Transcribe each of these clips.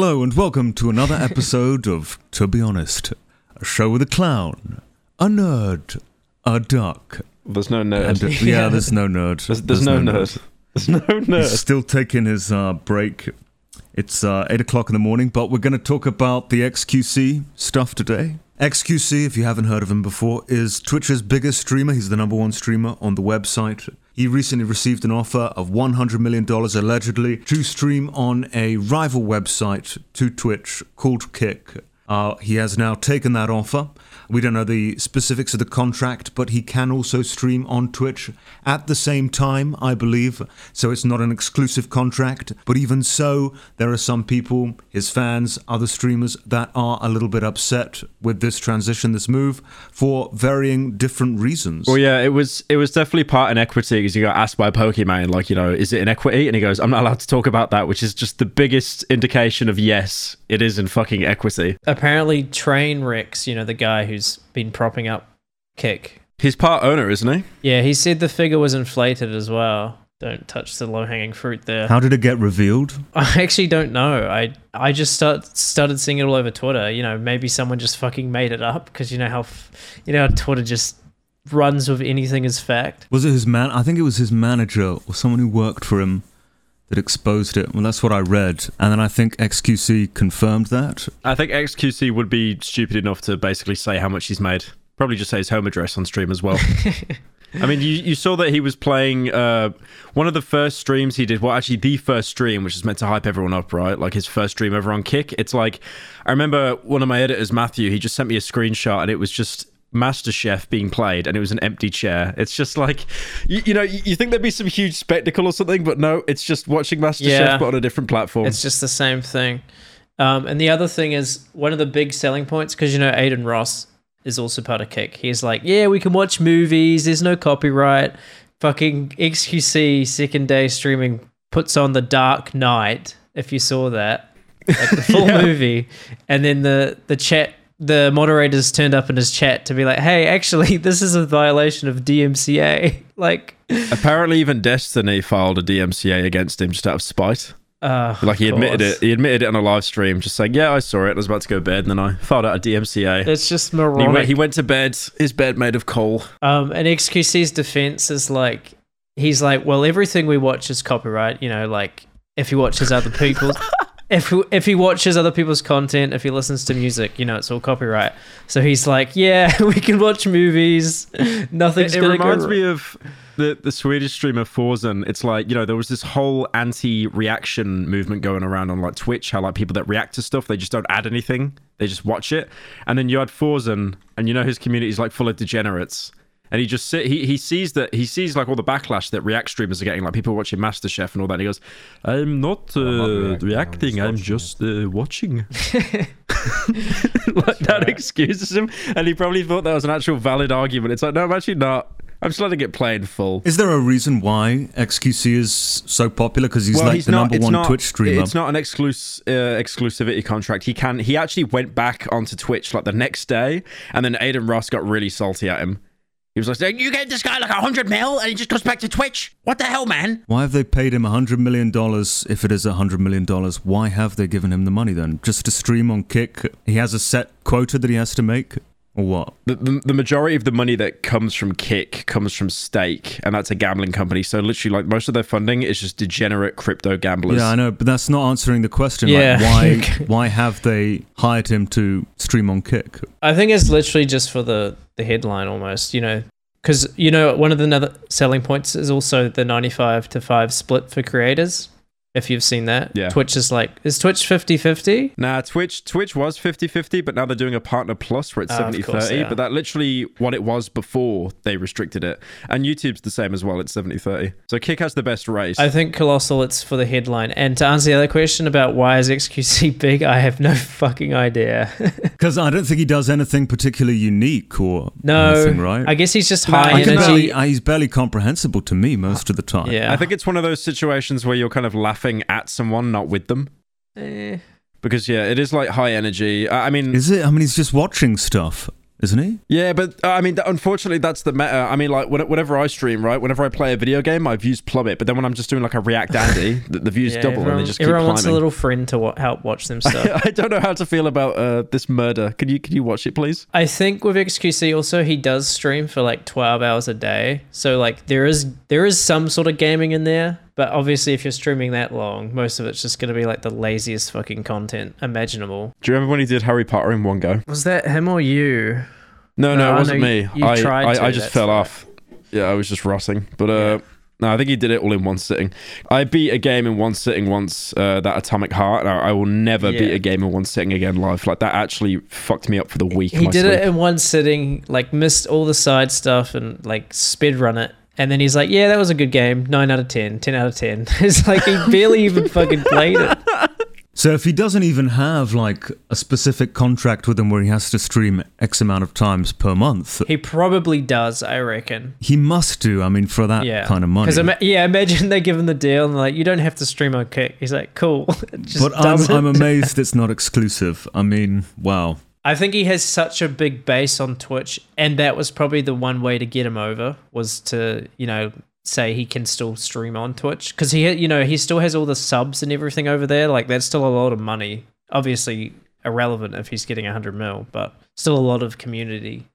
Hello and welcome to another episode of To Be Honest, a show with a clown, a nerd, a duck, There's no nerd. and a- yeah, there's no nerd. there's, there's no, nerd. There's no He's nerd. still taking his uh, break. It's uh, 8 o'clock in the morning, but we're going to talk about the XQC stuff today. XQC, if you haven't heard of him before, is Twitch's biggest streamer. He's the number one streamer on the website. He recently received an offer of $100 million allegedly to stream on a rival website to Twitch called Kick. Uh, he has now taken that offer. We don't know the specifics of the contract, but he can also stream on Twitch at the same time, I believe. So it's not an exclusive contract. But even so, there are some people, his fans, other streamers, that are a little bit upset with this transition, this move, for varying different reasons. Well, yeah, it was it was definitely part in equity because he got asked by Pokimane, like, you know, is it in equity? And he goes, I'm not allowed to talk about that, which is just the biggest indication of yes, it is in fucking equity. Apparently, Trainwrecks, you know, the guy who's been propping up Kick. He's part owner, isn't he? Yeah, he said the figure was inflated as well. Don't touch the low hanging fruit there. How did it get revealed? I actually don't know. I I just start, started seeing it all over Twitter. You know, maybe someone just fucking made it up because you know how f- you know how Twitter just runs with anything as fact. Was it his man? I think it was his manager or someone who worked for him that exposed it. Well, that's what I read. And then I think XQC confirmed that. I think XQC would be stupid enough to basically say how much he's made. Probably just say his home address on stream as well. I mean, you, you saw that he was playing uh, one of the first streams he did. Well, actually, the first stream, which is meant to hype everyone up, right? Like his first stream ever on Kick. It's like, I remember one of my editors, Matthew, he just sent me a screenshot and it was just MasterChef being played and it was an empty chair. It's just like, you, you know, you, think there'd be some huge spectacle or something, but no, it's just watching MasterChef Yeah. but on a different platform. It's just the same thing. Um, and the other thing is one of the big selling points because you know Adin Ross is also part of Kick. He's like, yeah, we can watch movies. There's no copyright. Fucking XQC second day streaming puts on the Dark Knight. If you saw that, like the full Yeah. movie, and then the the chat. The moderators turned up in his chat to be like, "Hey, actually, this is a violation of DMCA." Like, Apparently, even Destiny filed a DMCA against him just out of spite. uh, Like he admitted it. He admitted it on a live stream, just saying, "Yeah, I saw it. I was about to go to bed, and then I filed out a DMCA." It's just And he, moronic. went, he went to bed. His bed made of coal. Um, and XQC's defense is like, he's like, well, everything we watch is copyright. You know, like if he watches other people's, if he, if he watches other people's content, if he listens to music, you know, it's all copyright. So he's like, yeah, we can watch movies. Nothing's It, it reminds me of the the Swedish streamer Forsen. It's like you know there was this whole anti-reaction movement going around on like Twitch. How like people that react to stuff they just don't add anything. They just watch it. And then you had Forsen, and you know his community is like full of degenerates. And he just sit, he he sees that he sees like all the backlash that React streamers are getting, like people watching MasterChef and all that. And he goes, "I'm not, uh, not reacting. reacting, I'm I'm just just uh, watching." like that excuses him, and he probably thought that was an actual valid argument. It's like, no, I'm actually not. I'm just letting it play in full. Is there a reason why XQC is so popular? Because he's like the number one not- Twitch streamer. It's not an exclus- uh, exclusivity contract. He can. He actually went back onto Twitch like the next day, and then Adin Ross got really salty at him. He was like, saying, "You gave this guy like a hundred mil, and he just goes back to Twitch. What the hell, man?" Why have they paid him a $100 million if it is a hundred million dollars? Why have they given him the money then? Just to stream on Kick? He has a set quota that he has to make? Or what? The, the, the majority of the money that comes from Kick comes from Stake, and that's a gambling company. So literally, like most of their funding is just degenerate crypto gamblers. Yeah, I know, but that's not answering the question. Yeah. Like, why, why have they hired him to stream on Kick? I think it's literally just for the the headline almost, you know, because you know one of the other selling points is also the ninety five to five split for creators. If you've seen that, Yeah. Twitch is like is Twitch 50-50? Nah, Twitch Twitch was 50-50, but now they're doing a partner plus where it's Ah, of 70-30. But that literally what it was before they restricted it. And YouTube's the same as well, it's 70-30. So Kick has the best race. I think colossal. It's for the headline. And to answer the other question about why is XQC big, I have no fucking idea. Because I don't think he does anything particularly unique or no, anything, right? I guess he's just high I can energy. barely, he's barely comprehensible to me most of the time. yeah, I think it's one of those situations where you're kind of laughing at someone, not with them. Eh, Because yeah, it is like high energy. I I mean, Is it? I mean, he's just watching stuff. isn't he? Yeah, but uh, I mean, th- unfortunately, that's the meta. I mean, like, when, whenever I stream, right, whenever I play a video game, my views plummet. But then when I'm just doing like a React Andy, the, the views Yeah, double and they just keep everyone climbing. wants a little friend to wa- help watch them stuff. I don't know how to feel about uh, this murder. Can you can you watch it, please? I think with XQC also he does stream for like 12 hours a day. So like there is there is some sort of gaming in there, but obviously if you're streaming that long, most of it's just going to be like the laziest fucking content imaginable. Do you remember when he did Harry Potter in one go? Was that him or you? No, No, no, it wasn't know me. you- you I, tried I, to, I just fell right. off. Yeah, I was just rotting. But uh, Yeah. no, I think he did it all in one sitting. I beat a game in one sitting once, uh, that Atomic Heart. And I, I will never beat a game in one sitting again live. Like that actually fucked me up for the week. of He did sleep. it in one sitting, like missed all the side stuff and like speed run it. And then he's like, "Yeah, that was a good game. 9 out of 10. 10 out of 10." It's like he barely even fucking played it. So if he doesn't even have like a specific contract with him where he has to stream X amount of times per month, He probably does, I reckon. he must do. I mean, for that Yeah, kind of money. Because ima- yeah, imagine they give him the deal and like, you don't have to stream on Kick. He's like, cool. Just but I'm. I'm amazed it's not exclusive. I mean, wow. I think he has such a big base on Twitch, and that was probably the one way to get him over was to you know say he can still stream on Twitch because he you know he still has all the subs and everything over there. Like that's still a lot of money. Obviously irrelevant if he's getting hundred mil, but still a lot of community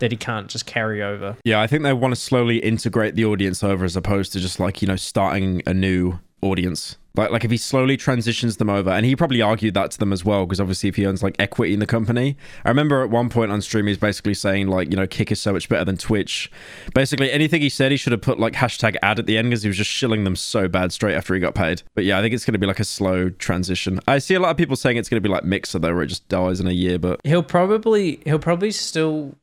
that he can't just carry over. Yeah, I think they want to slowly integrate the audience over as opposed to just like, you know, starting a new audience. Like, like if he slowly transitions them over, and he probably argued that to them as well, because obviously if he owns like equity in the company. I remember at one point on stream, he's basically saying like, you know, Kick is so much better than Twitch. Basically, anything he said, he should have put like hashtag ad at the end because he was just shilling them so bad straight after he got paid. But yeah, I think it's going to be like a slow transition. I see a lot of people saying it's going to be like Mixer though, where it just dies in a year, but He'll probably he'll probably still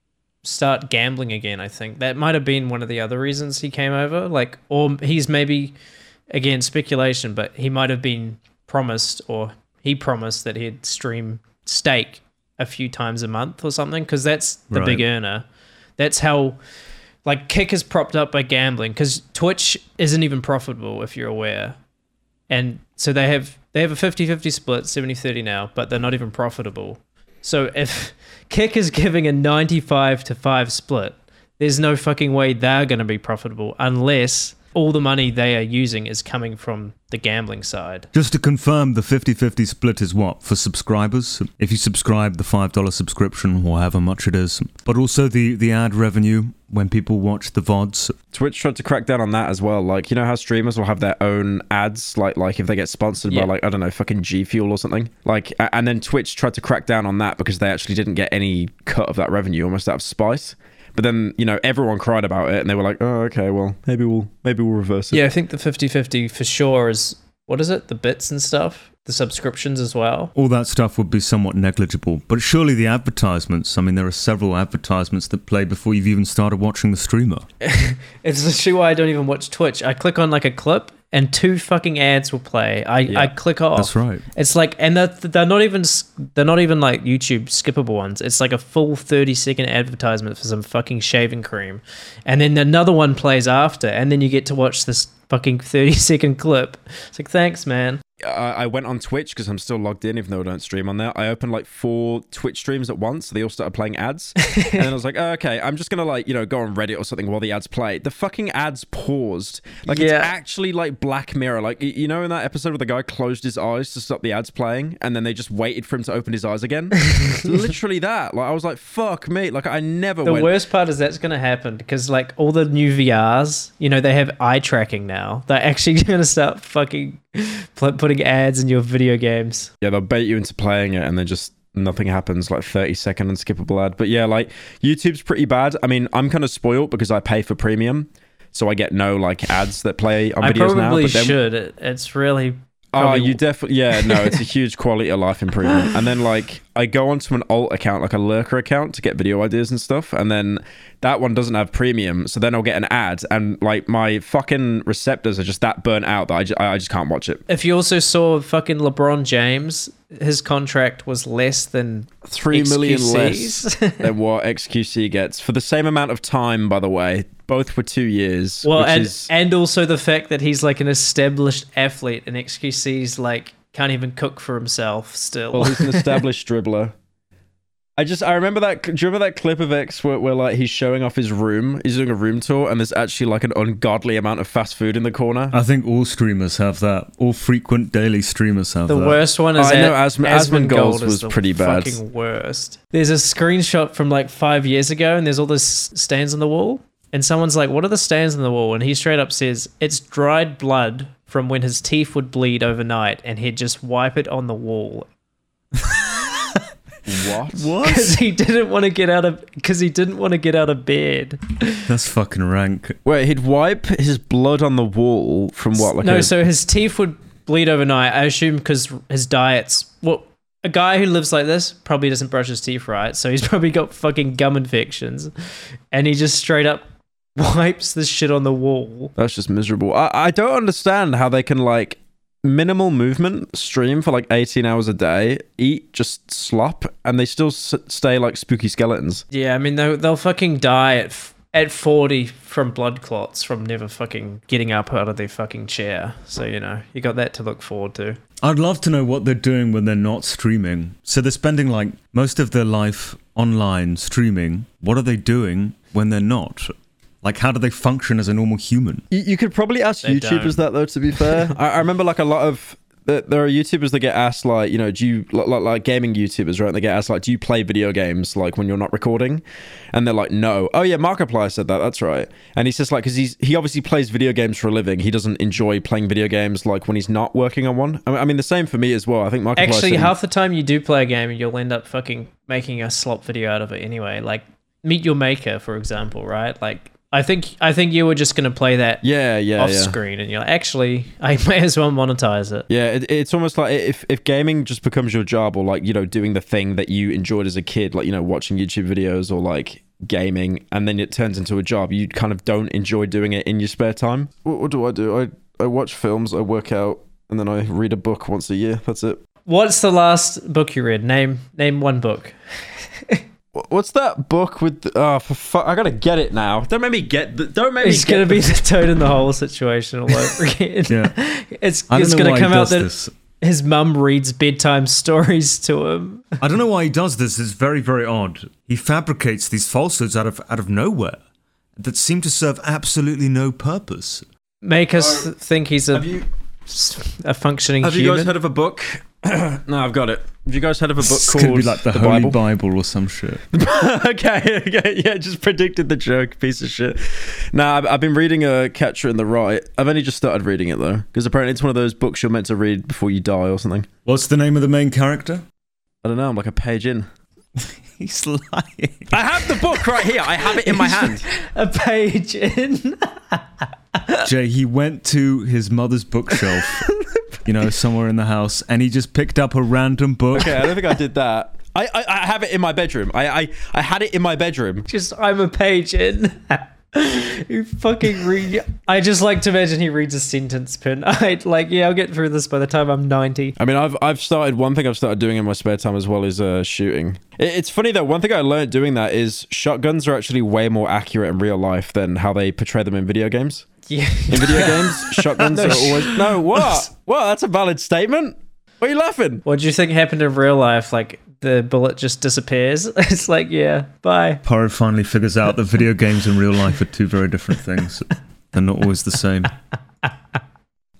start gambling again. I think that might have been one of the other reasons he came over. Like, or he's maybe again speculation, but he might have been promised or he promised that he'd stream stake a few times a month or something because that's the big earner. That's how. Like Kick is propped up by gambling because Twitch isn't even profitable if you're aware and so they have they have a 50-50 split 70-30 now but they're not even profitable so if kick is giving a 95 to 5 split there's no fucking way they're going to be profitable unless all the money they are using is coming from the gambling side Just to confirm, the 50 50 split is what? For subscribers? If you subscribe, the $5 subscription, or however much it is. But also the, the ad revenue when people watch the VODs. Twitch tried to crack down on that as well. Like, you know how streamers will have their own ads, like like if they get sponsored Yeah. by like I don't know, fucking G Fuel or something. Like, and then Twitch tried to crack down on that because they actually didn't get any cut of that revenue, almost out of spite. But then you know everyone cried about it, and they were like, "Oh, okay, well maybe we'll maybe we'll reverse it." yeah i think the 50-50 for sure is what is it the bits and stuff the subscriptions as well All that stuff would be somewhat negligible. But surely the advertisements, I mean, there are several advertisements that play before you've even started watching the streamer. It's literally why I don't even watch Twitch. I click on like a clip and two fucking ads will play. I, Yeah. I click off. That's right. It's like, and they're, they're not even they're not even like YouTube skippable ones. It's like a full thirty second advertisement for some fucking shaving cream, and then another one plays after, and then you get to watch this fucking thirty second clip. It's like, thanks, man. I I went on Twitch because I'm still logged in, even though I don't stream on there. I opened like four Twitch streams at once. So they all started playing ads. and then I was like, oh, okay, I'm just going to like, you know, go on Reddit or something while the ads play. The fucking ads paused. Like, it's actually like Black Mirror. Like, you know, in that episode where the guy closed his eyes to stop the ads playing and then they just waited for him to open his eyes again? Literally that. Like, I was like, fuck me. Like, I never The went. worst part is that's going to happen because like all the new VRs, you know, they have eye tracking now. They're actually going to start fucking putting ads in your video games. Yeah, they'll bait you into playing it and then just nothing happens, like 30 second unskippable ad. But yeah, like YouTube's pretty bad. I mean, I'm kind of spoiled because I pay for premium. So I get no like ads that play on I videos now. probably But then, should. It's really oh, you definitely, yeah, no, it's a huge quality of life improvement. And then like I go onto an alt account, like a lurker account to get video ideas and stuff. And then that one doesn't have premium. So then I'll get an ad and like my fucking receptors are just that burnt out that I just, I just can't watch it. If you also saw fucking LeBron James, his contract was less than Three million less than what XQC gets for the same amount of time. By the way, both for two years. well, and is and also the fact that he's like an established athlete, and XQC's like can't even cook for himself still. well, he's an established dribbler. I just I remember that. Do you remember that clip of X where, where like he's showing off his room? He's doing a room tour, and there's actually like an ungodly amount of fast food in the corner. I think all streamers have that. All frequent daily streamers have The that. worst one oh, is I know As- Asmon- Asmongold is was the pretty bad. Fucking worst. There's a screenshot from like five years ago, and there's all this stains on the wall, and someone's like, "What are the stains on the wall?" And he straight up says, "It's dried blood from when his teeth would bleed overnight, and he'd just wipe it on the wall What? What? Because he didn't want to get out of because he didn't want to get out of bed." That's fucking rank. Wait, he'd wipe his blood on the wall from what? Like no, a, so his teeth would bleed overnight. I assume because his diet's well. A guy who lives like this probably doesn't brush his teeth right, so he's probably got fucking gum infections, and he just straight up wipes this shit on the wall. That's just miserable. I, I don't understand how they can like minimal movement stream for like 18 hours a day, eat just slop, and they still s- stay like spooky skeletons. Yeah, I mean they'll, they'll fucking die at f- at forty from blood clots from never fucking getting up out of their fucking chair. So you know you got that to look forward to. I'd love to know what they're doing when they're not streaming. So they're spending like most of their life online streaming. What are they doing when they're not? Like, how do they function as a normal human? You, you could probably ask They YouTubers don't. that though. To be fair, I, I remember like a lot of there there are YouTubers that get asked like you know do you like, like, like gaming YouTubers right? And they get asked like do you play video games like when you're not recording, and they're like no. Oh yeah, Markiplier said that. That's right. And he's just like because he's he obviously plays video games for a living. He doesn't enjoy playing video games like when he's not working on one. I mean, I mean the same for me as well. I think Markiplier Actually, said- half the time you do play a game, you'll end up fucking making a slop video out of it anyway. Like Meet Your Maker, for example, right? Like I think I think you were just gonna play that yeah yeah off yeah. screen, and you're like, actually, I may as well monetize it. Yeah, it, it's almost like if, if gaming just becomes your job or like, you know, doing the thing that you enjoyed as a kid, like, you know, watching YouTube videos or like gaming, and then it turns into a job, you kind of don't enjoy doing it in your spare time. What, what do I do? I, I watch films, I work out, and then I read a book once a year. That's it. What's the last book you read? Name name one book. Wh- What's that book with? The, oh, for fu- I gotta get it now. Don't make me get. The, don't make me. It's get gonna the- be the toad in the hole situation all over again. Yeah. It's I don't it's know gonna why come he out does that this. his mum reads bedtime stories to him. I don't know why he does this. It's very, very odd. He fabricates these falsehoods out of out of nowhere that seem to serve absolutely no purpose. Make us th- think he's a Have you a functioning have you guys heard of a book? no, I've got it. Have you guys heard of a book It's called gonna be like the, Holy Bible? Bible? or some shit. okay, okay, yeah, just predicted the joke, piece of shit. Nah, I've, I've been reading uh, Catcher in the Rye. I've only just started reading it though, because apparently it's one of those books you're meant to read before you die or something. What's the name of the main character? I don't know. I'm like a page in. He's lying. I have the book right here. I have it in my hand. a page in. Jay, he went to his mother's bookshelf, you know, somewhere in the house, and he just picked up a random book. Okay, I don't think I did that. I, I, I have it in my bedroom. I, I, I had it in my bedroom. Just I'm a page in. you fucking read. I just like to imagine he reads a sentence per night. Like, yeah, I'll get through this by the time I'm 90. I mean, I've I've started one thing I've started doing in my spare time as well is uh, shooting. It, it's funny though. One thing I learned doing that is shotguns are actually way more accurate in real life than how they portray them in video games. Yeah. In video games, shotguns No are always no. What? What? That's a valid statement. What are you laughing? What do you think happened in real life? Like the bullet just disappears. It's like, yeah, bye. Pyro finally figures out that video games and real life are two very different things. They're not always the same.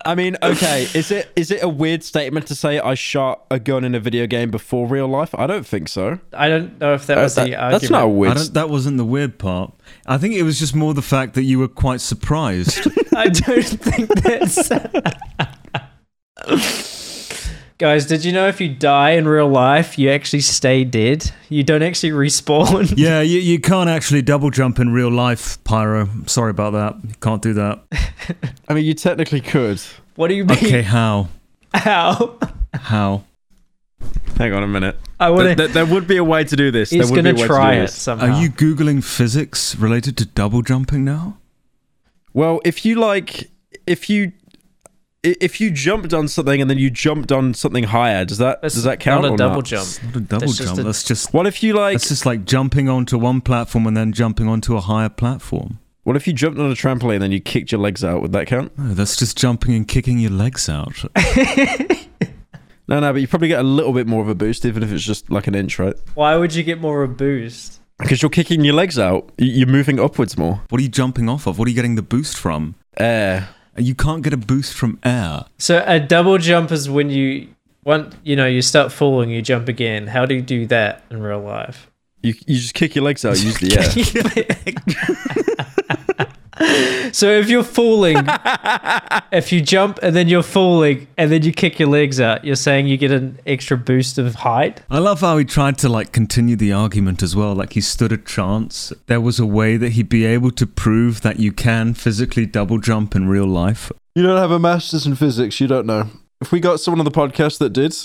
I mean, okay, is it is it a weird statement to say I shot a gun in a video game before real life? I don't think so. I don't know if that Uh, was that- the argument. that's not a I weird. don't, that wasn't the weird part. I think it was just more the fact that you were quite surprised. I don't think that's. Guys, did you know if you die in real life, you actually stay dead? You don't actually respawn. yeah, you, you can't actually double jump in real life, Pyro. Sorry about that. You can't do that. I mean, you technically could. What do you mean? Okay, how? How? How? Hang on a minute. I want There, to. there, there would be a way to do this. He's there would gonna be a way try it this. somehow. Are you Googling physics related to double jumping now? Well, if you like, if you i- if you jumped on something and then you jumped on something higher, does that That's does that count not a or double not? jump. It's not a double That's just jump. a- That's just What if you like? that's just like jumping onto one platform and then jumping onto a higher platform. What if you jumped on a trampoline and then you kicked your legs out? Would that count? No, that's just jumping and kicking your legs out. No, no, but you probably get a little bit more of a boost, even if it's just like an inch, right? Why would you get more of a boost? Because you're kicking your legs out. You're moving upwards more. What are you jumping off of? What are you getting the boost from? Air. You can't get a boost from air. So a double jump is when you want you know you start falling, you jump again. How do you do that in real life? You, you just kick your legs out, use the air. So if you're falling, if you jump and then you're falling and then you kick your legs out, you're saying you get an extra boost of height. I love how he tried to like continue the argument as well. Like he stood a chance. There was a way that he'd be able to prove that you can physically double jump in real life. You don't have a master's in physics, you don't know. If we got someone on the podcast that did,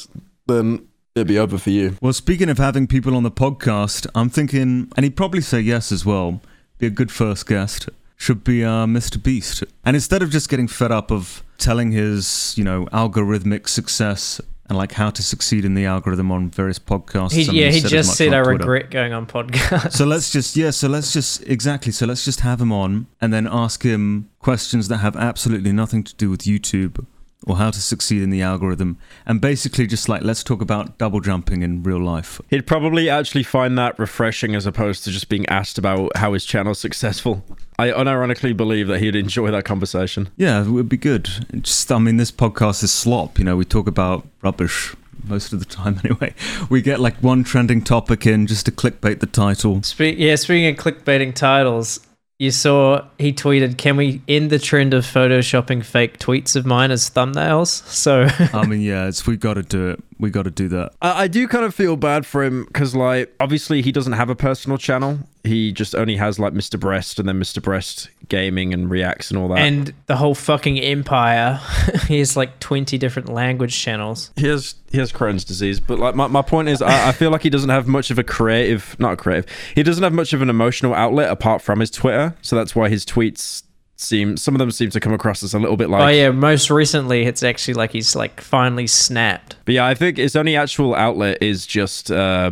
then it'd be over for you. Well, speaking of having people on the podcast, I'm thinking, and he'd probably say yes as well, be a good first guest, should be uh, Mr. Beast. And instead of just getting fed up of telling his, you know, algorithmic success and like how to succeed in the algorithm on various podcasts. He, I mean, yeah, he said just said I Twitter. regret going on podcast. So let's just yeah, so let's just exactly. So let's just have him on and then ask him questions that have absolutely nothing to do with YouTube or how to succeed in the algorithm and basically just like let's talk about double jumping in real life. He'd probably actually find that refreshing as opposed to just being asked about how his channel's successful. I unironically believe that he'd enjoy that conversation. Yeah, it would be good. It Just I mean this podcast is slop, you know, we talk about rubbish most of the time anyway. We get like one trending topic in just to clickbait the title. Spe- yeah, speaking of clickbaiting titles, you saw he tweeted, "Can we end the trend of photoshopping fake tweets of mine as thumbnails?" So I mean, yeah, it's we got to do it. We got to do that. I, I do kind of feel bad for him because, like, obviously he doesn't have a personal channel. He just only has like Mr. Beast and then Mr. Beast Gaming and Reacts and all that. and the whole fucking empire, he has like twenty different language channels. he has he has Crohn's disease, but like my, my point is, I, I feel like he doesn't have much of a creative, not a creative. He doesn't have much of an emotional outlet apart from his Twitter, so that's why his tweets seem some of them seem to come across as a little bit like. oh yeah, most recently it's actually like he's like finally snapped. But yeah, I think his only actual outlet is just uh,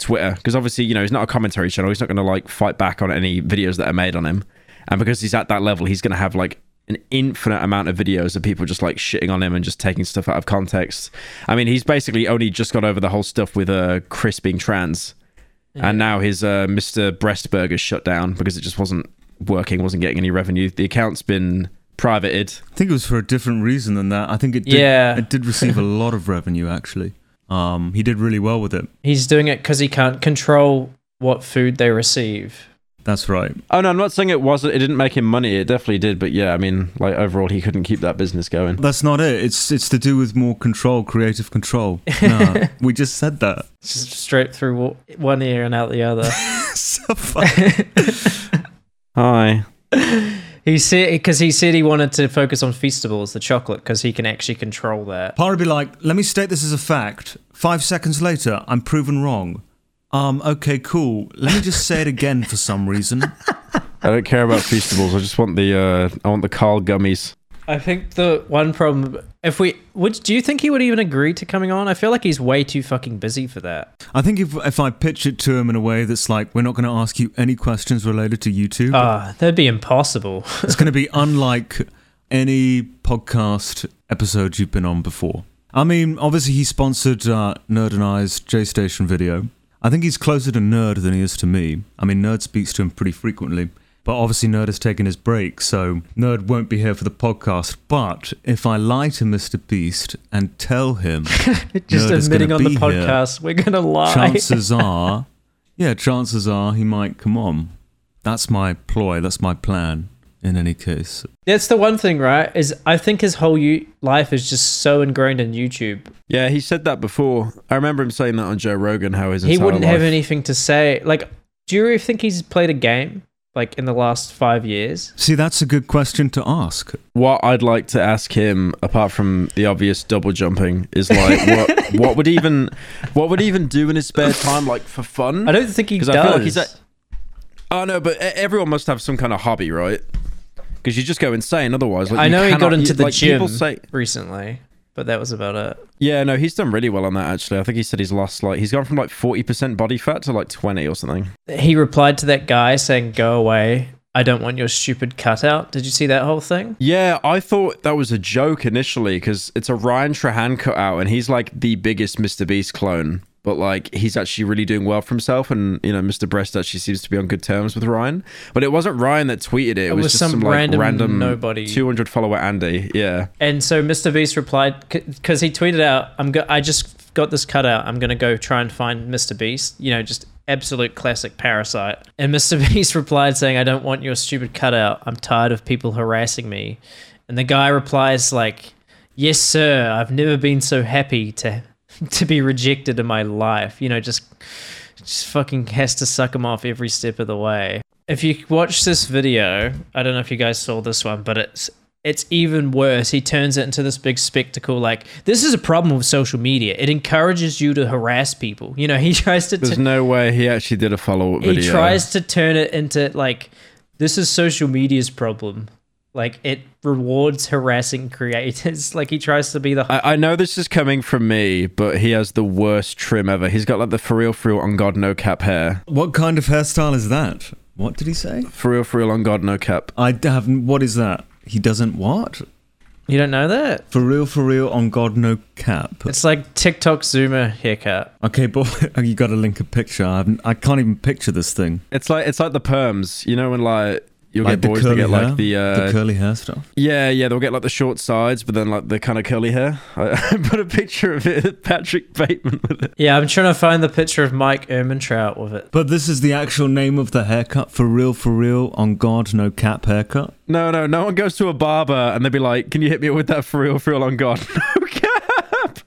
Twitter, because obviously you know he's not a commentary channel. He's not going to like fight back on any videos that are made on him, and because he's at that level, he's going to have like an infinite amount of videos of people just like shitting on him and just taking stuff out of context. I mean, he's basically only just got over the whole stuff with uh, Chris being trans, and now his uh, Mr. Beastburger shut down because it just wasn't working, wasn't getting any revenue. The account's been privated. I think it was for a different reason than that. I think it did, Yeah. it did receive a lot of revenue actually. Um, he did really well with it. He's doing it because he can't control what food they receive. That's right. Oh no, I'm not saying it wasn't. It didn't make him money. It definitely did. But yeah, I mean, like overall, he couldn't keep that business going. That's not it. It's it's to do with more control, creative control. No, we just said that. Just straight through one ear and out the other. so funny. Hi. He said because he said he wanted to focus on Feastables, the chocolate, because he can actually control that. Part would be like, let me state this as a fact. Five seconds later, I'm proven wrong. Um, okay, cool. Let me just say it again for some reason. I don't care about feastables. I just want the uh, I want the Carl gummies. I think the one problem, if we would, do you think he would even agree to coming on? I feel like he's way too fucking busy for that. I think if if I pitch it to him in a way that's like, we're not going to ask you any questions related to YouTube. Ah, that'd be impossible. It's going to be unlike any podcast episode you've been on before. I mean, obviously, he sponsored uh, Nerd and I's J Station video. I think he's closer to Nerd than he is to me. I mean, Nerd speaks to him pretty frequently. But obviously, Nerd has taken his break, so Nerd won't be here for the podcast. But if I lie to Mr. Beast and tell him Just Nerd is admitting gonna on the be here, podcast, we're gonna lie. chances are, yeah, chances are he might come on. That's my ploy. That's my plan. In any case, That's the one thing, right? Is I think his whole u- life is just so ingrained in YouTube. Yeah, he said that before. I remember him saying that on Joe Rogan. How his He wouldn't have anything to say. Like, do you think he's played a game like in the last five years? see, that's a good question to ask. What I'd like to ask him, apart from the obvious double jumping, is like what what would even what would he even do in his spare time, like for fun? I don't think he does. I feel like he's a. Oh no, but e- everyone must have some kind of hobby, right? Because you just go insane otherwise. Like, I you know he got into you- the like, gym say, recently, but that was about it. yeah, no, he's done really well on that. Actually, I think he said he's lost like he's gone from like forty percent body fat to like twenty or something. He replied to that guy saying, "Go away." I don't want your stupid cutout. Did you see that whole thing? Yeah, I thought that was a joke initially because it's a Ryan Trahan cutout, and he's like the biggest Mr. Beast clone. But like, he's actually really doing well for himself, and you know, Mr. Beast actually seems to be on good terms with Ryan. But it wasn't Ryan that tweeted it; it, was, was just some some, like, random random, nobody. two hundred follower Andy. Yeah, And so Mr. Beast replied because he tweeted out, "I'm go- I just got this cutout. I'm gonna go try and find Mr. Beast. You know, just absolute classic parasite." And Mr. Beast replied saying, "I don't want your stupid cutout. I'm tired of people harassing me." And the guy replies like, "Yes, sir. I've never been so happy to to be rejected in my life. You know, just just fucking has to suck him off every step of the way." If you watch this video, I don't know if you guys saw this one, but it's it's even worse. He turns it into this big spectacle. Like this is a problem with social media. It encourages you to harass people. You know, he tries to. there's t- no way he actually did a follow up video. he tries to turn it into like this is social media's problem. Like it rewards harassing creators. Like he tries to be the. I, I know this is coming from me, but he has the worst trim ever. He's got like the for real, for real, on God no cap hair. What kind of hairstyle is that? What did he say? For real, for real, on God no cap. I haven't. What is that? He doesn't what? you don't know that? For real, for real, on God, no cap. It's like TikTok Zoomer haircut. Okay, but you got to link a picture. I, I can't even picture this thing. It's like it's like the perms. You know when like you'll Like get boys that get hair, like the uh, the curly hair stuff. yeah yeah they'll get like the short sides, but then like the kind of curly hair. I, I put a picture of it, Patrick Bateman with it. Yeah, I'm trying to find the picture of Mike Ehrmantraut with it. But this is the actual name of the haircut. For real, for real, on God, no cap haircut. No no no one goes to a barber and they'd be like, can you hit me with that for real for real on God no cap.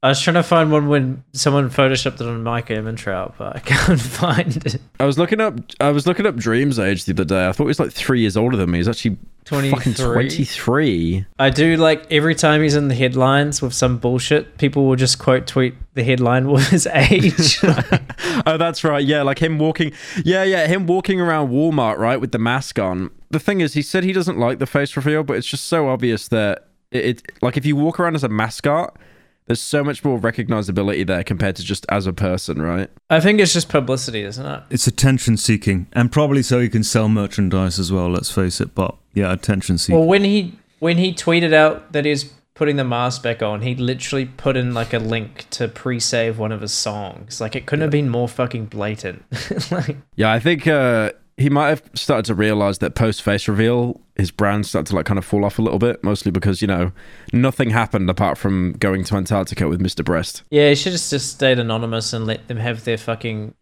I was trying to find one when someone photoshopped it on Mike Ehrmantraut, but I can't find it. I was looking up I was looking up Dream's age the other day. I thought he was like three years older than me. He's actually fucking 23. twenty three. I do like every time he's in the headlines with some bullshit, people will just quote tweet the headline with his age. oh, that's right. Yeah, like him walking. Yeah, yeah, him walking around Walmart, right, with the mask on. The thing is, he said he doesn't like the face reveal, but it's just so obvious that it, it like if you walk around as a mascot, there's so much more recognizability there compared to just as a person, right? I think it's just publicity, isn't it? It's attention seeking, and probably so he can sell merchandise as well. Let's face it. But yeah, attention seeking. Well, when he when he tweeted out that he's putting the mask back on, he literally put in like a link to pre-save one of his songs. Like it couldn't have been more fucking blatant. like Yeah, I think uh, he might have started to realize that post face reveal, his brand started to like kind of fall off a little bit, mostly because you know nothing happened apart from going to Antarctica with Mr. Beast. Yeah, he should have just stayed anonymous and let them have their fucking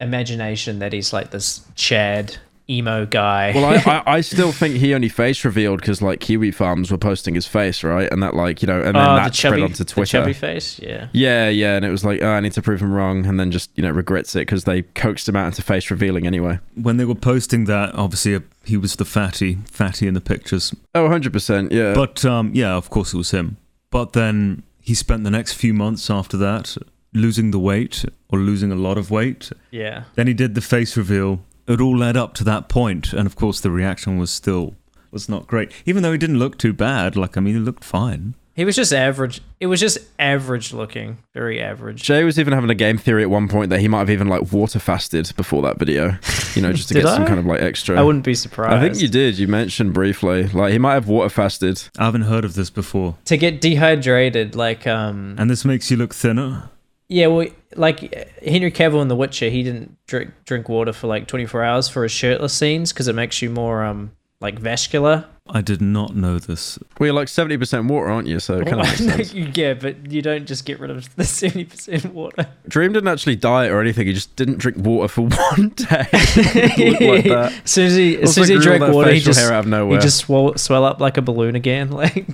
imagination that he's like this Chad emo guy. Well, I, I, I still think he only face revealed because like Kiwi Farms were posting his face, right? And that like you know, and then oh, that the chubby, spread onto the Twitter. chubby face. Yeah. Yeah, yeah, and it was like, oh, I need to prove him wrong, and then just you know regrets it because they coaxed him out into face revealing anyway. when they were posting that, obviously uh, he was the fatty, fatty in the pictures. Oh, 100 percent, yeah. But um, yeah, of course it was him. But then he spent the next few months after that losing the weight or losing a lot of weight. Yeah. Then he did the face reveal. It all led up to that point, and of course the reaction was still was not great. Even though he didn't look too bad, like I mean, he looked fine. He was just average. It was just average looking, very average. Jay was even having a game theory at one point that he might have even like water fasted before that video, you know, just to Did get some kind of like extra. I wouldn't be surprised. I think you did. You mentioned briefly, like he might have water fasted. I haven't heard of this before, to get dehydrated, like um, and this makes you look thinner. Yeah, well, like Henry Cavill in The Witcher, he didn't drink drink water for like 24 hours for his shirtless scenes because it makes you more um like vascular. I did not know this. Well, you're like seventy percent water, aren't you? So it kind of makes sense. yeah, but you don't just get rid of the 70% water. Dream didn't actually diet or anything. He just didn't drink water for one day. Like that. As soon as he, as soon as he drank water, he just hair out of nowhere. he just swell, swell up like a balloon again. Like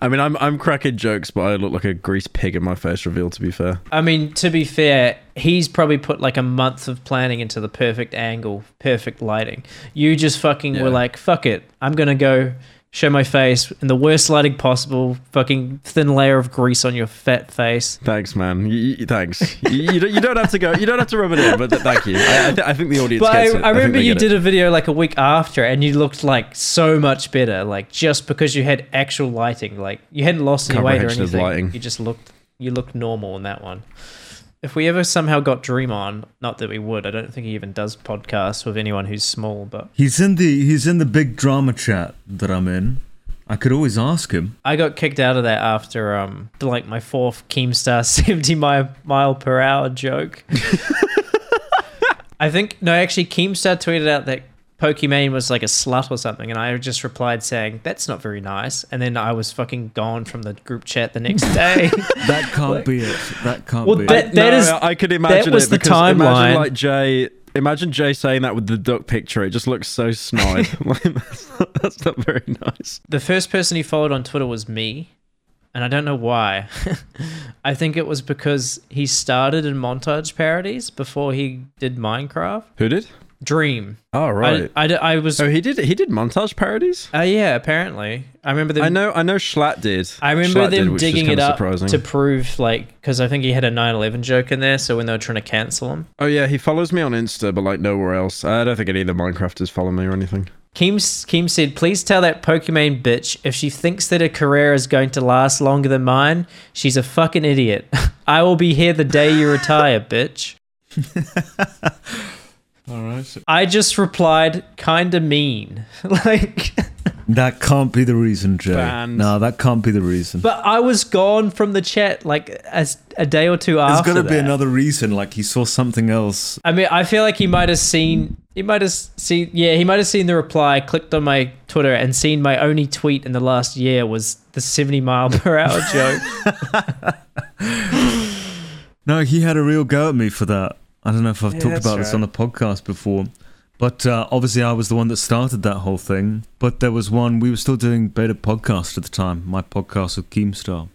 I mean, I'm I'm cracking jokes, but I look like a greased pig in my face reveal. To be fair, I mean, to be fair, he's probably put like a month of planning into the perfect angle, perfect lighting. You just fucking Yeah. were like, fuck it. I'm going to go show my face in the worst lighting possible, fucking thin layer of grease on your fat face. thanks, man. You, you- thanks. you, you, don't, you don't have to go. You don't have to rub it in, but th- thank you. I, I, th- I think the audience But I. I remember you get it. did a video like a week after and you looked like so much better, like just because you had actual lighting. Like you hadn't lost any weight or anything. lighting. You just looked, you looked normal in that one. If we ever somehow got Dream on, not that we would, I don't think he even does podcasts with anyone who's small, but He's in the he's in the big drama chat that I'm in. I could always ask him. I got kicked out of that after um like my fourth Keemstar 70 mile, mile per hour joke. I think no, actually Keemstar tweeted out that Pokimane was like a slut or something, and I just replied saying that's not very nice, and then I was fucking gone from the group chat the next day. That can't be it. That can't Well, be that- it. no, is- I could imagine that was it the timeline. Imagine like Jay. Imagine Jay saying that with the duck picture. It just looks so snide. that's, not, that's not very nice. the first person he followed on Twitter was me, and I don't know why. I think it was because he started in montage parodies before he did Minecraft. Who did? Dream. Oh right. I, I, I was. oh, he did. He did montage parodies. Uh, yeah, apparently. I remember them. I know. I know. Schlatt did. I remember Schlatt them was digging it up surprising. to prove, like, because I think he had a 9 11 joke in there. So when they were trying to cancel him, Oh yeah, he follows me on Insta, but like nowhere else. I don't think any of the Minecrafters follow me or anything. Keem, Keem said, Please tell that Pokimane bitch if she thinks that her career is going to last longer than mine, she's a fucking idiot. I will be here the day you retire, bitch. All right. I just replied, kinda mean. like, That can't be the reason, Jay. Banned. No, that can't be the reason. but I was gone from the chat like as a day or two There's after. There's got to be another reason. Like he saw something else. I mean, I feel like he might have seen. He might have seen. Yeah, he might have seen the reply, clicked on my Twitter, and seen my only tweet in the last year was the seventy mile per hour joke. No, he had a real go at me for that. I don't know if I've Yeah, talked that's about this on the podcast before, but uh, obviously I was the one that started that whole thing. But there was one we were still doing beta podcast at the time, my podcast with Keemstar,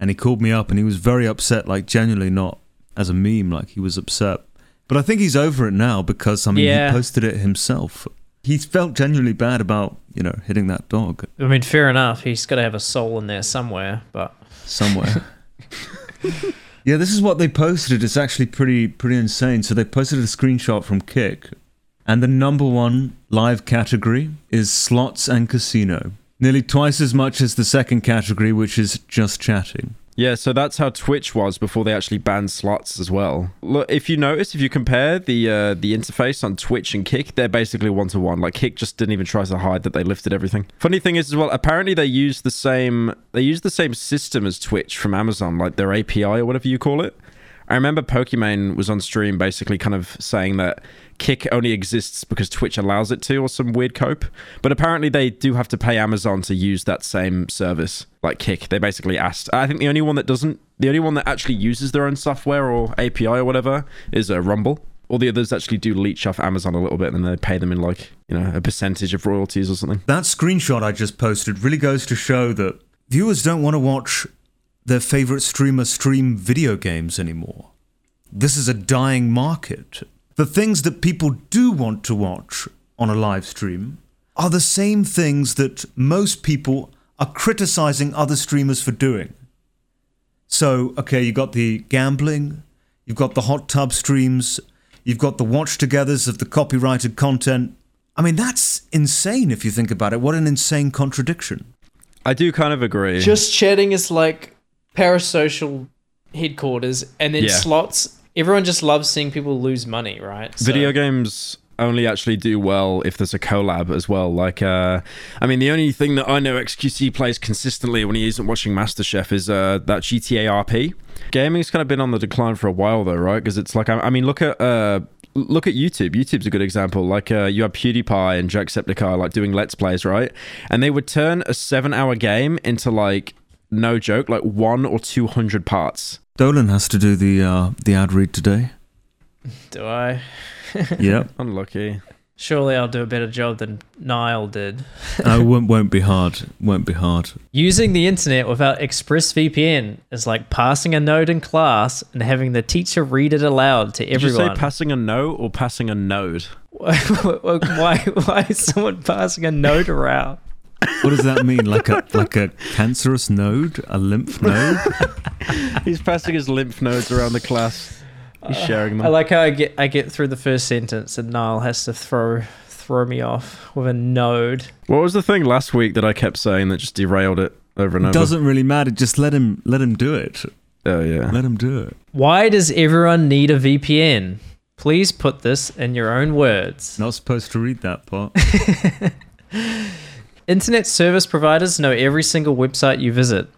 and he called me up and he was very upset, like genuinely not as a meme, like he was upset. But I think he's over it now because I mean Yeah. he posted it himself. He felt genuinely bad about you know hitting that dog I mean, fair enough. He's got to have a soul in there somewhere, but somewhere. yeah, this is what they posted. It's actually pretty pretty insane. So they posted a screenshot from Kick, and the number one live category is slots and casino. Nearly twice as much as the second category, which is just chatting. Yeah, so that's how Twitch was before they actually banned slots as well. Look, if you notice, if you compare the uh, the interface on Twitch and Kick, they're basically one to one. Like Kick just didn't even try to hide that they lifted everything. Funny thing is as well, apparently they use the same they use the same system as Twitch from Amazon, like their API or whatever you call it. I remember Pokimane was on stream basically kind of saying that Kick only exists because Twitch allows it to or some weird cope. But apparently they do have to pay Amazon to use that same service like Kick. They basically asked. I think the only one that doesn't, the only one that actually uses their own software or API or whatever is uh, Rumble. All the others actually do leech off Amazon a little bit and then they pay them in like, you know, a percentage of royalties or something. That screenshot I just posted really goes to show that viewers don't want to watch their favorite streamer stream video games anymore. This is a dying market. The things that people do want to watch on a live stream are the same things that most people are criticizing other streamers for doing. So, okay, you've got the gambling, you've got the hot tub streams, you've got the watch togethers of the copyrighted content. I mean, that's insane if you think about it. What an insane contradiction. I do kind of agree. just chatting is like parasocial headquarters, and then Yeah. slots. Everyone just loves seeing people lose money, right? So- Video games only actually do well if there's a collab as well. Like, uh, I mean, the only thing that I know XQC plays consistently when he isn't watching MasterChef is uh, that GTA RP. Gaming's kind of been on the decline for a while, though, right? Because it's like, I, I mean, look at. Uh, Look at YouTube. YouTube's a good example. Like uh, you have PewDiePie and Jacksepticeye like doing Let's Plays, right? And they would turn a seven-hour game into like no joke, like one or two hundred parts. Dolan has to do the uh, the ad read today. Do I? Yep. Unlucky. Surely I'll do a better job than Niall did. uh, won't won't be hard. Won't be hard. Using the internet without ExpressVPN is like passing a note in class and having the teacher read it aloud to everyone. Did you say passing a note or passing a node? why, why is someone passing a note around? What does that mean? Like a like a cancerous node, a lymph node? He's passing his lymph nodes around the class. He's sharing them. I like how I get I get through the first sentence and Niall has to throw throw me off with a node. What was the thing last week that I kept saying that just derailed it over and over? It doesn't really matter. Just let him let him do it. Oh yeah. Let him do it. Why does everyone need a VPN? Please put this in your own words. Not supposed to read that part. Internet service providers know every single website you visit.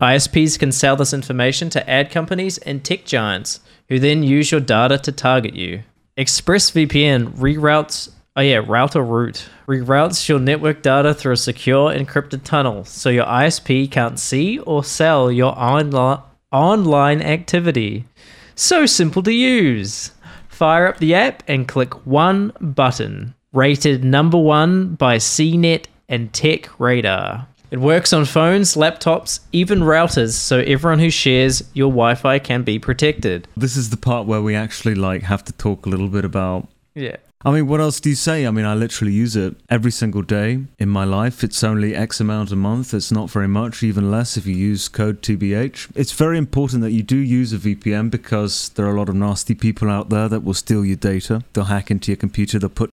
ISPs can sell this information to ad companies and tech giants, who then use your data to target you. ExpressVPN reroutes, oh yeah, router route, reroutes your network data through a secure encrypted tunnel, so your ISP can't see or sell your onli- online activity. So simple to use. Fire up the app and click one button. Rated number one by CNET and Tech Radar. It works on phones, laptops, even routers, so everyone who shares your Wi Fi can be protected. This is the part where we actually like have to talk a little bit about Yeah. I mean, what else do you say? I mean, I literally use it every single day in my life. It's only X amount a month. It's not very much, even less if you use code TBH. It's very important that you do use a VPN because there are a lot of nasty people out there that will steal your data. They'll hack into your computer, they'll put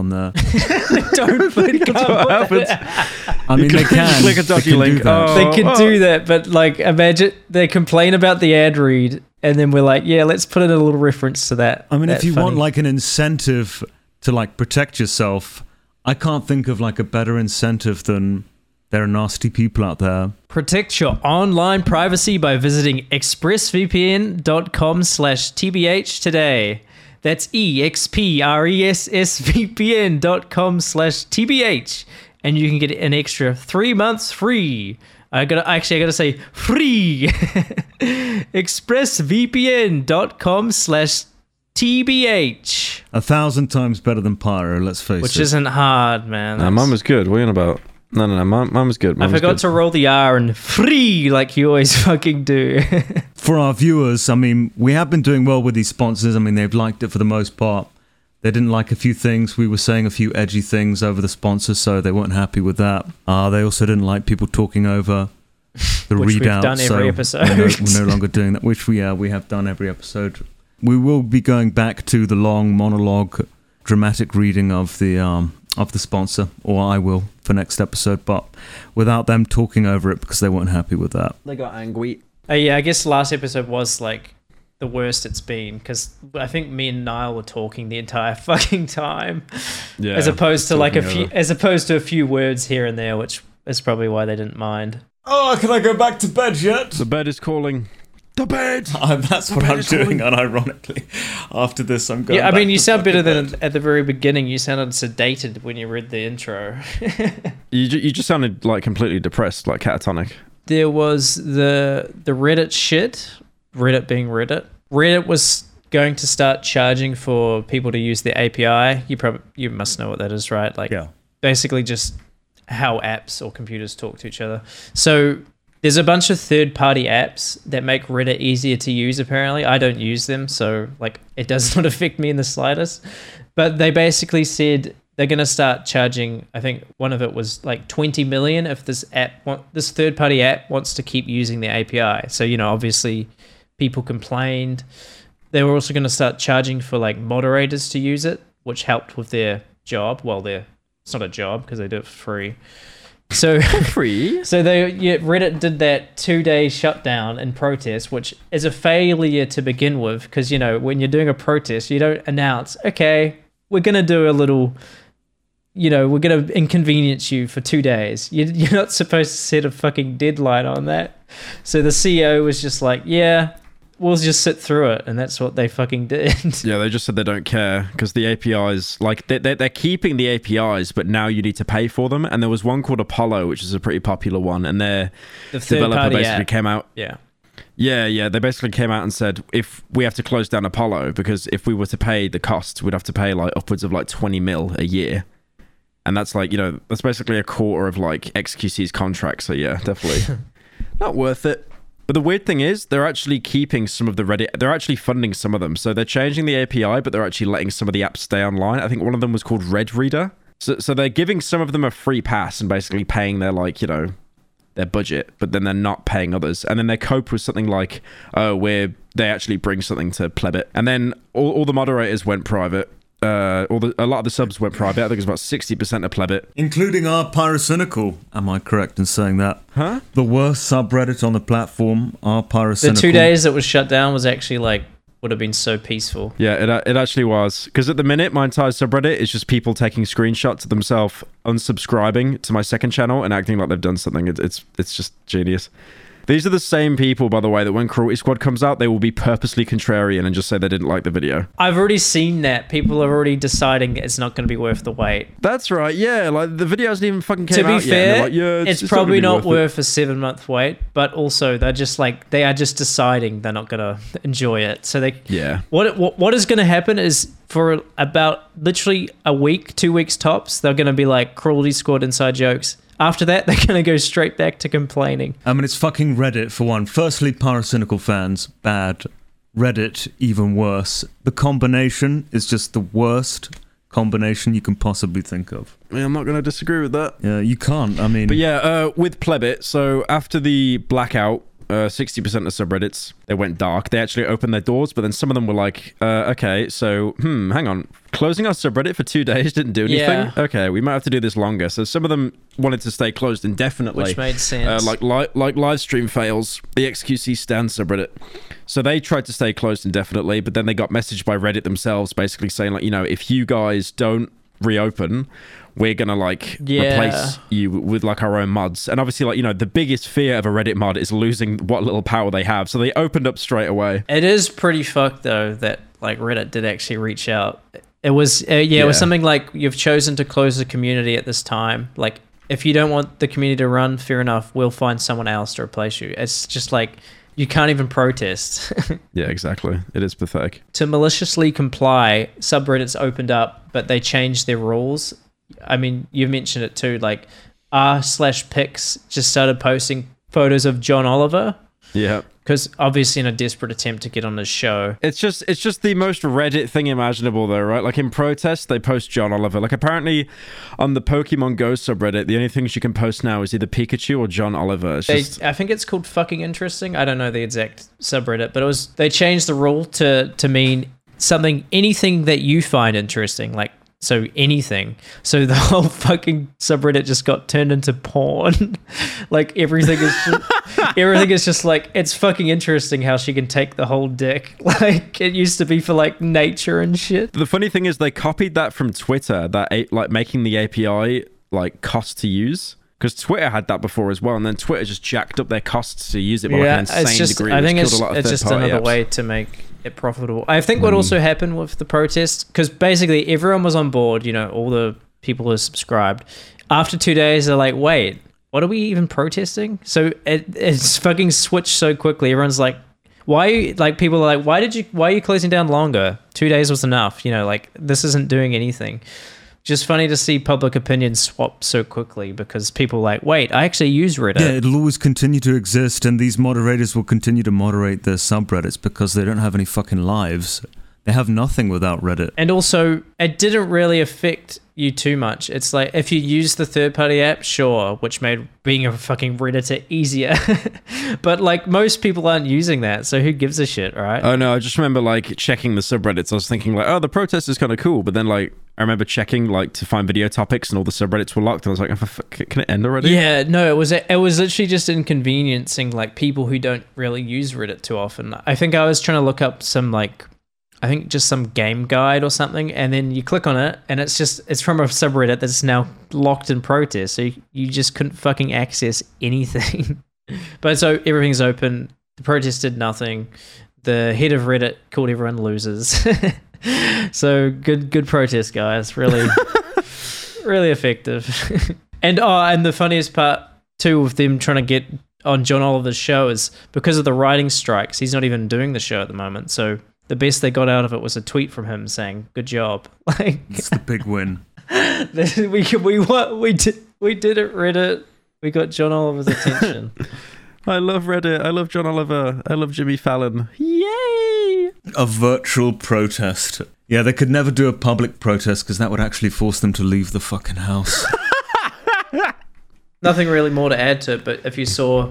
on there. Don't put That's what happens. I mean, they can. Click a they dodgy can do link. that. Oh. They can do that, but like imagine they complain about the ad read and then we're like, yeah, let's put in a little reference to that. I mean, if That you want like an incentive to like protect yourself, I can't think of like a better incentive than there are nasty people out there Protect your online privacy by visiting expressvpn.com slash tbh today. That's expressvpn dot com slash tbh. And you can get an extra three months free. I gotta actually I gotta say free. expressvpn.com slash tbh. a thousand times better than Pyro. Let's face it. Which isn't hard, man. No, mine was good. What are you on about? No, no, no. Mine, mine was good. I was forgot good. to roll the R and free like you always fucking do. for our viewers, I mean, we have been doing well with these sponsors. I mean, they've liked it for the most part. They didn't like a few things. We were saying a few edgy things over the sponsors, so they weren't happy with that. Uh, they also didn't like people talking over the Which we've readout. done so every We're no, we're no longer doing that, which we, uh, we have done every episode. We will be going back to the long monologue, dramatic reading of the um, of the sponsor, or I will for next episode, but without them talking over it because they weren't happy with that. They got angry. Uh, yeah, I guess last episode was like the worst it's been because I think me and Niall were talking the entire fucking time, Yeah. as opposed to like a few, over. as opposed to a few words here and there, which is probably why they didn't mind. Oh, can I go back to bed yet? The bed is calling. The bed. Uh, that's what I'm doing, unironically. After this, I'm going. yeah, I back mean, you sound better fucking than at the very beginning. You sounded sedated when you read the intro. You, ju- you just sounded like completely depressed, like catatonic. there was the the Reddit shit. Reddit being Reddit. Reddit was going to start charging for people to use the API. You probably you must know what that is, right? Like Yeah. basically just how apps or computers talk to each other. So there's a bunch of third party apps that make Reddit easier to use apparently. I don't use them, so like it does not affect me in the slightest. But they basically said they're going to start charging I think one of it was like 20 million if this app this third party app wants to keep using the API. So you know, obviously people complained. They were also going to start charging for like moderators to use it, which helped with their job. Well, their it's not a job because they do it for free. So Free. so they yeah, Reddit did that two day shutdown in protest, which is a failure to begin with, because you know when you're doing a protest, you don't announce, okay, we're gonna do a little, you know, we're gonna inconvenience you for two days. You, you're not supposed to set a fucking deadline on that. So the CEO was just like, yeah, we'll just sit through it, and that's what they fucking did. Yeah, they just said they don't care because the APIs, like they they're, they're keeping the APIs, but now you need to pay for them. And there was one called Apollo, which is a pretty popular one, and their the developer basically app. came out. Yeah. Yeah, yeah, they basically came out and said if we have to close down Apollo because if we were to pay the cost, we'd have to pay like upwards of like twenty mil a year. And that's like, you know, that's basically a quarter of like XQC's contract. So yeah, definitely not worth it. But the weird thing is, they're actually keeping some of the Reddit. They're actually funding some of them. So they're changing the API, but they're actually letting some of the apps stay online. I think one of them was called Red Reader. So, so they're giving some of them a free pass and basically paying their like, you know, their budget, but then they're not paying others. And then they cope with something like, oh, where they actually bring something to Plebit. And then all, all the moderators went private. Uh, all the a lot of the subs went private. I think it was about sixty percent of plebit. Including our Pyrocynical. Am I correct in saying that? Huh? The worst subreddit on the platform, our Pyrocynical. The two days it was shut down was actually like would have been so peaceful. Yeah, it, uh, it actually was. Because at the minute, my entire subreddit is just people taking screenshots of themselves unsubscribing to my second channel and acting like they've done something. It, it's it's just genius. These are the same people, by the way, that when Cruelty Squad comes out, they will be purposely contrarian and just say they didn't like the video. I've already seen that. People are already deciding it's not going to be worth the wait. That's right. Yeah, like the video hasn't even fucking came to be out yet. they're fair, like, yeah, it's, it's, probably not, not, be worth, a seven month wait, but also they're just like they are just deciding they're not going to enjoy it. So they. Yeah. what what, what is going to happen is for about literally a week, two weeks tops, they're going to be like cruelty squad inside jokes. After that, they're going to go straight back to complaining. I mean, it's fucking Reddit for one. Firstly, Pyrocynical fans, bad. Reddit, even worse. The combination is just the worst combination you can possibly think of. I mean, I'm not going to disagree with that. Yeah, you can't. I mean, But yeah, uh, with Plebit, so after the blackout, uh, 60% of subreddits, they went dark. They actually opened their doors, but then some of them were like, uh, okay, so, hmm, hang on. Closing our subreddit for two days didn't do anything? Yeah. Okay, we might have to do this longer. So some of them wanted to stay closed indefinitely. Which made uh, sense. like li- like live stream fails, the XQC stand subreddit. So they tried to stay closed indefinitely, but then they got messaged by Reddit themselves, basically saying like, you know, if you guys don't reopen, we're gonna like Yeah. replace you with like our own mods. And obviously, like you know, the biggest fear of a Reddit mod is losing what little power they have. So they opened up straight away. It is pretty fucked though that like Reddit did actually reach out. It was uh, yeah, it was something like you've chosen to close the community at this time. Like if you don't want the community to run, fair enough, we'll find someone else to replace you. It's just like you can't even protest. Yeah, exactly. It is pathetic. to maliciously comply, subreddits opened up, but they changed their rules. I mean, you mentioned it too. Like r slash pics just started posting photos of John Oliver Yeah. because obviously in a desperate attempt to get on his show. It's just it's just the most Reddit thing imaginable though, right? Like in protest, they post John Oliver. Like apparently on the Pokemon Go subreddit, the only things you can post now is either Pikachu or John Oliver. It's They, just I think it's called fucking interesting. I don't know the exact subreddit, but it was they changed the rule to to mean something anything that you find interesting, like so anything. So the whole fucking subreddit just got turned into porn. like everything is just, everything is just like it's fucking interesting how she can take the whole dick. Like it used to be for like nature and shit. the funny thing is they copied that from Twitter, that like making the API like cost to use. Because Twitter had that before as well, and then Twitter just jacked up their costs to use it by like an insane it's just. degree. I think it's a lot of it's just another apps. way to make it profitable. I think what Mm. also happened with the protests because basically everyone was on board. You know, all the people who subscribed. After two days, they're like, "Wait, what are we even protesting?" So it it's fucking switched so quickly. Everyone's like. Why, are you- like, people are like, why did you, why are you closing down longer? Two days was enough. You know, like, this isn't doing anything just funny to see public opinion swap so quickly because people are like, wait, I actually use Reddit. yeah, it'll always continue to exist, and these moderators will continue to moderate their subreddits because they don't have any fucking lives. They have nothing without Reddit. And also, it didn't really affect you too much. It's like if you use the third party app, sure, which made being a fucking Redditor easier. but like most people aren't using that, so who gives a shit, right? Oh no, I just remember like checking the subreddits. I was thinking like, oh, the protest is kind of cool, but then like I remember checking like to find video topics, and all the subreddits were locked, and I was like, oh, fuck, can it end already? yeah, no, it was it was literally just inconveniencing like people who don't really use Reddit too often. I think I was trying to look up some like I think just some game guide or something, and then you click on it, and it's just it's from a subreddit that's now locked in protest, so you, you just couldn't fucking access anything. but so everything's open. The protest did nothing. The head of Reddit called everyone losers. so good, good protest, guys. Really, really effective. and oh, and the funniest part too of them trying to get on John Oliver's show is because of the writing strikes. He's not even doing the show at the moment. So the best they got out of it was a tweet from him saying, "Good job." Like It's the big win. we we what we did we did it Reddit. We got John Oliver's attention. I love Reddit. I love John Oliver. I love Jimmy Fallon. Yay! A virtual protest. Yeah, they could never do a public protest because that would actually force them to leave the fucking house. Nothing really more to add to it, but if you saw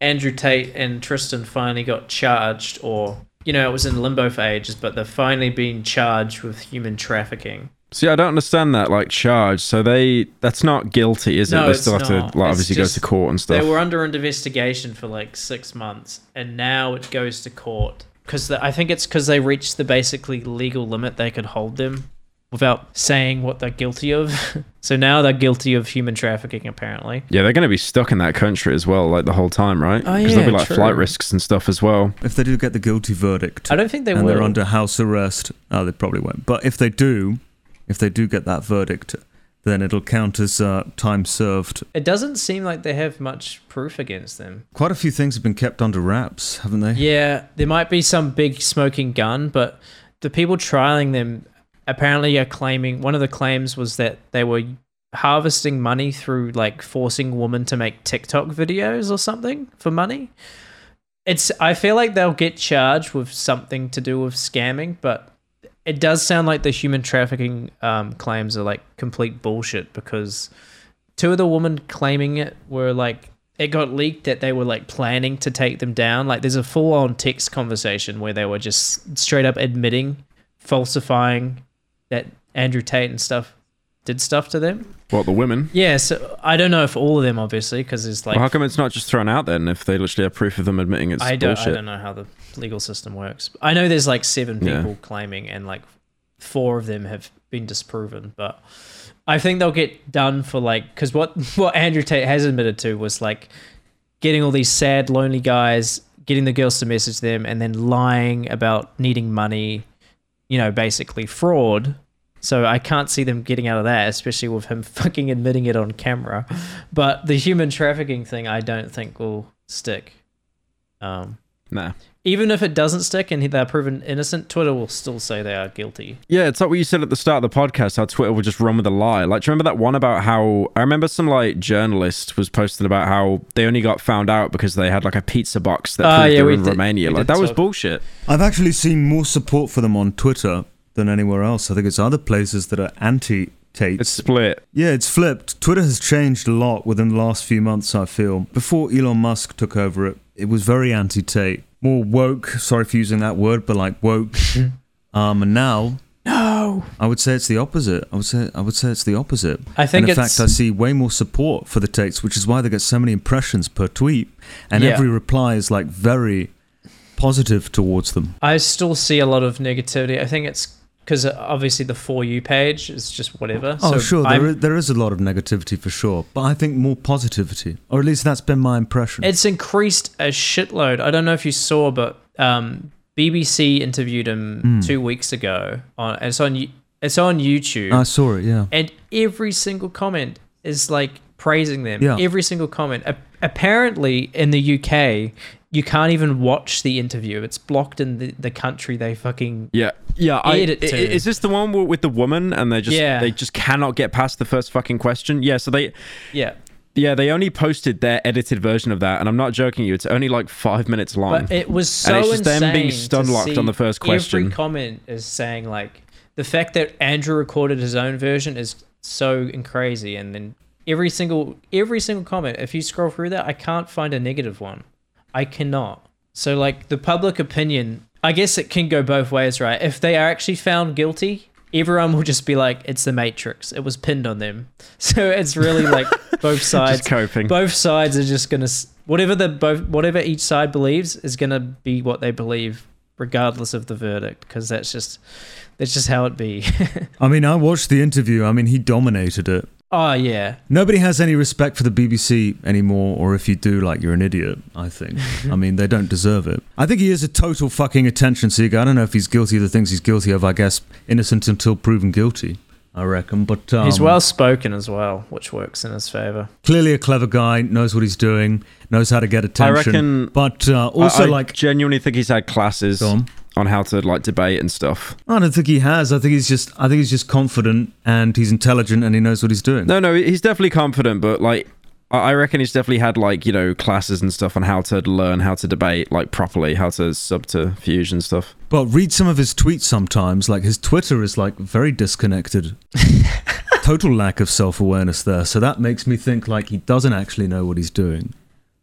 Andrew Tate and Tristan finally got charged, or you know, it was in limbo for ages, but they're finally being charged with human trafficking. See, I don't understand that like charge. So they that's not guilty, is it? No, They it's still have not. to like obviously just- go to court and stuff. They were under investigation for like six months, and now it goes to court because I think it's because they reached the basically legal limit they could hold them without saying what they're guilty of. so now they're guilty of human trafficking, apparently. yeah, they're going to be stuck in that country as well, like the whole time, right? Oh, yeah, there'll be like true. flight risks and stuff as well. If they do get the guilty verdict I don't think they and will. they're under house arrest, oh, they probably won't. But if they do, if they do get that verdict, then it'll count as uh, time served. it doesn't seem like they have much proof against them. Quite a few things have been kept under wraps, haven't they? Yeah, there might be some big smoking gun, but the people trialing them apparently are claiming one of the claims was that they were harvesting money through like forcing women to make TikTok videos or something for money. It's I feel like they'll get charged with something to do with scamming, but it does sound like the human trafficking um, claims are like complete bullshit because two of the women claiming it were like it got leaked that they were like planning to take them down. Like there's a full on text conversation where they were just straight up admitting falsifying that Andrew Tate and stuff did stuff to them. What the women? Yeah, so I don't know if all of them obviously because it's like well, how come it's not just thrown out then? If they literally have proof of them admitting it's I don't, I don't know how the legal system works. I know there's like seven Yeah. people claiming, and like four of them have been disproven. But I think they'll get done for like because what what Andrew Tate has admitted to was like getting all these sad, lonely guys, getting the girls to message them, and then lying about needing money. You know, basically fraud. So I can't see them getting out of that, especially with him fucking admitting it on camera. But the human trafficking thing, I don't think will stick. Um, Nah. Even if it doesn't stick and they're proven innocent, Twitter will still say they are guilty. Yeah, it's like what you said at the start of the podcast, how Twitter would just run with a lie. Like, do you remember that one about how I remember some like journalist was posting about how they only got found out because they had like a pizza box that Ah, proved yeah, they were in did- Romania. Like did that was bullshit. I've actually seen more support for them on Twitter than anywhere else. I think it's other places that are anti Tate. It's split. Yeah, it's flipped. Twitter has changed a lot within the last few months, I feel. Before Elon Musk took over it, it was very anti Tate. More woke, sorry for using that word, but like woke. um, and now No. I would say it's the opposite. I would say I would say it's the opposite. I think and in it's fact I see way more support for the Tates, which is why they get so many impressions per tweet. And Yeah. every reply is like very positive towards them. I still see a lot of negativity. I think it's because obviously the for you page is just whatever. Oh, so sure, there is, there is a lot of negativity for sure, but I think more positivity, or at least that's been my impression. It's increased a shitload. I don't know if you saw, but um, BBC interviewed him Hmm. two weeks ago. On it's on it's on YouTube, I saw it, yeah. and every single comment is like praising them. Yeah. Every single comment. A- apparently, in the UK, you can't even watch the interview. It's blocked in the, the country they fucking Yeah, yeah. I, Edit i- i- to. is this the one with the woman and they just Yeah. they just cannot get past the first fucking question? Yeah. So they yeah. yeah they only posted their edited version of that, and I'm not joking you. It's only like five minutes long. But it was so And it's just them being stun locked on the first question. Every comment is saying like the fact that Andrew recorded his own version is so crazy, and then every single every single comment. If you scroll through that, I can't find a negative one. I cannot. So like the public opinion, I guess it can go both ways, right? If they are actually found guilty. Everyone will just be like, "It's the Matrix. It was pinned on them." So it's really like both sides just coping. both sides are just gonna whatever the both whatever each side believes is gonna be what they believe regardless of the verdict because that's just that's just how it be I mean, I watched the interview. I mean, he dominated it. Oh yeah Nobody has any respect for the BBC anymore, or if you do, like, you're an idiot, I think. I mean, they don't deserve it. I think he is a total fucking attention seeker. I don't know if he's guilty of the things he's guilty of. I guess innocent until proven guilty, I reckon. But um, he's well spoken as well which works in his favor clearly a clever guy, knows what he's doing, knows how to get attention. I reckon- But uh, also, I, I like, genuinely think he's had classes Go on. how to like debate and stuff. Oh, I don't think he has. I think he's just. I think he's just confident and he's intelligent and he knows what he's doing. No, no, he's definitely confident, but like I I reckon he's definitely had like you know classes and stuff on how to learn how to debate like properly, how to subterfuge and stuff. But read some of his tweets sometimes. Like his Twitter is like very disconnected. Total lack of self awareness there. So that makes me think like he doesn't actually know what he's doing.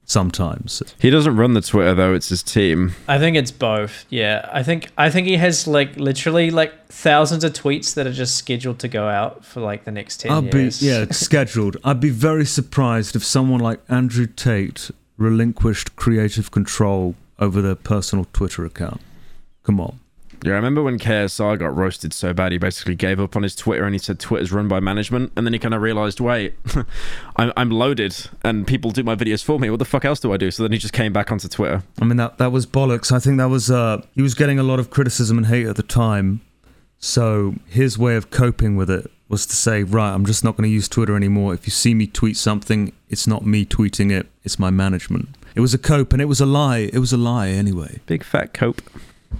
Sometimes. He doesn't run the Twitter though; it's his team. I think it's both. Yeah, I think I think he has like literally like thousands of tweets that are just scheduled to go out for like the next 10 I'll years. be yeah, it's scheduled. I'd be very surprised if someone like Andrew Tate relinquished creative control over their personal Twitter account. Come on. Yeah, I remember when KSI got roasted so bad, he basically gave up on his Twitter and he said Twitter's run by management. And then he kind of realized, wait, I'm, I'm loaded and people do my videos for me. What the fuck else do I do? So then he just came back onto Twitter. I mean that that was bollocks. I think that was uh he was getting a lot of criticism and hate at the time. So his way of coping with it was to say, right, I'm just not going to use Twitter anymore. If you see me tweet something, it's not me tweeting it, it's my management. It was a cope and it was a lie. It was a lie anyway. Big fat cope.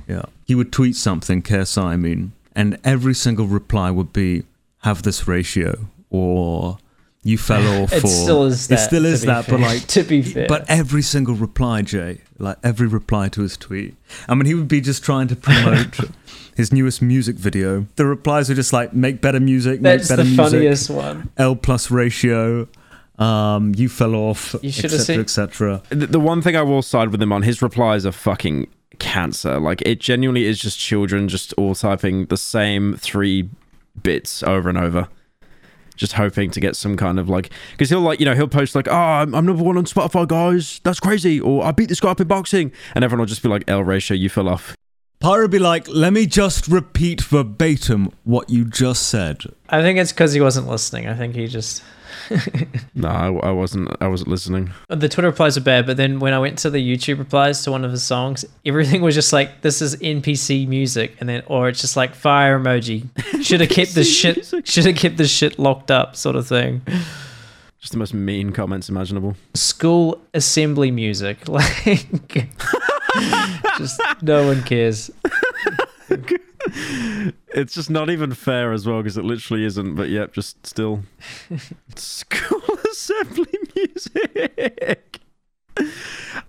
Yeah. He would tweet something, KSI, I mean, and every single reply would be, have this ratio or you fell off It or still is that. it still is be that, but like to be fair, but every single reply, Jay, like every reply to his tweet. I mean, he would be just trying to promote his newest music video. The replies are just like, make better music, that's make better the music, funniest one. L plus ratio, um, you fell off, You should have etc., seen- etc. The, the one thing I will side with him on, his replies are fucking cancer. Like, it genuinely is just children just all typing the same three bits over and over. Just hoping to get some kind of like, because he'll like, you know, he'll post like, oh, I'm, I'm number one on Spotify, guys. That's crazy. Or I beat this guy up in boxing. And everyone will just be like, L ratio, you fell off. Pyro would be like, let me just repeat verbatim what you just said. I think it's because he wasn't listening. I think he just No, I, I wasn't. I wasn't listening. the Twitter replies are bad, but then when I went to the YouTube replies to one of his songs, everything was just like, "This is NPC music," and then or it's just like fire emoji. Should have kept this shit. Should have kept this shit locked up, sort of thing. Just the most mean comments imaginable. School assembly music, like just no one cares. It's just not even fair as well because it literally isn't. But yep, just still school assembly music.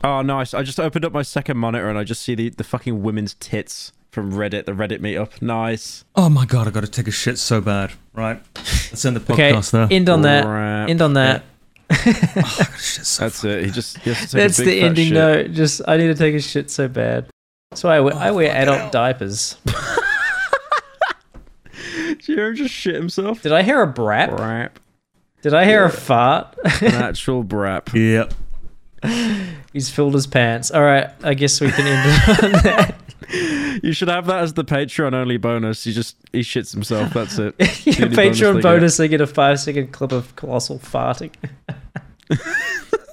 Oh, nice! I just opened up my second monitor and I just see the the fucking women's tits from Reddit, the Reddit meetup. Nice. Oh my god, I got to take a shit so bad. Right, let's end the Okay, podcast there. end on that. End on that. Oh, I got to shit so That's it. He just he has to take That's a big the ending shit. note. Just I need to take a shit so bad. That's why I wear, I wear adult diapers. Did you hear him just shit himself? Did I hear a brap? Brap. Did I hear a fart? Natural brap. Yep. He's filled his pants. All right, I guess we can end it on that. You should have that as the Patreon only bonus. He just he shits himself. That's it. Your The bonus Patreon bonus, they get a five second clip of colossal farting.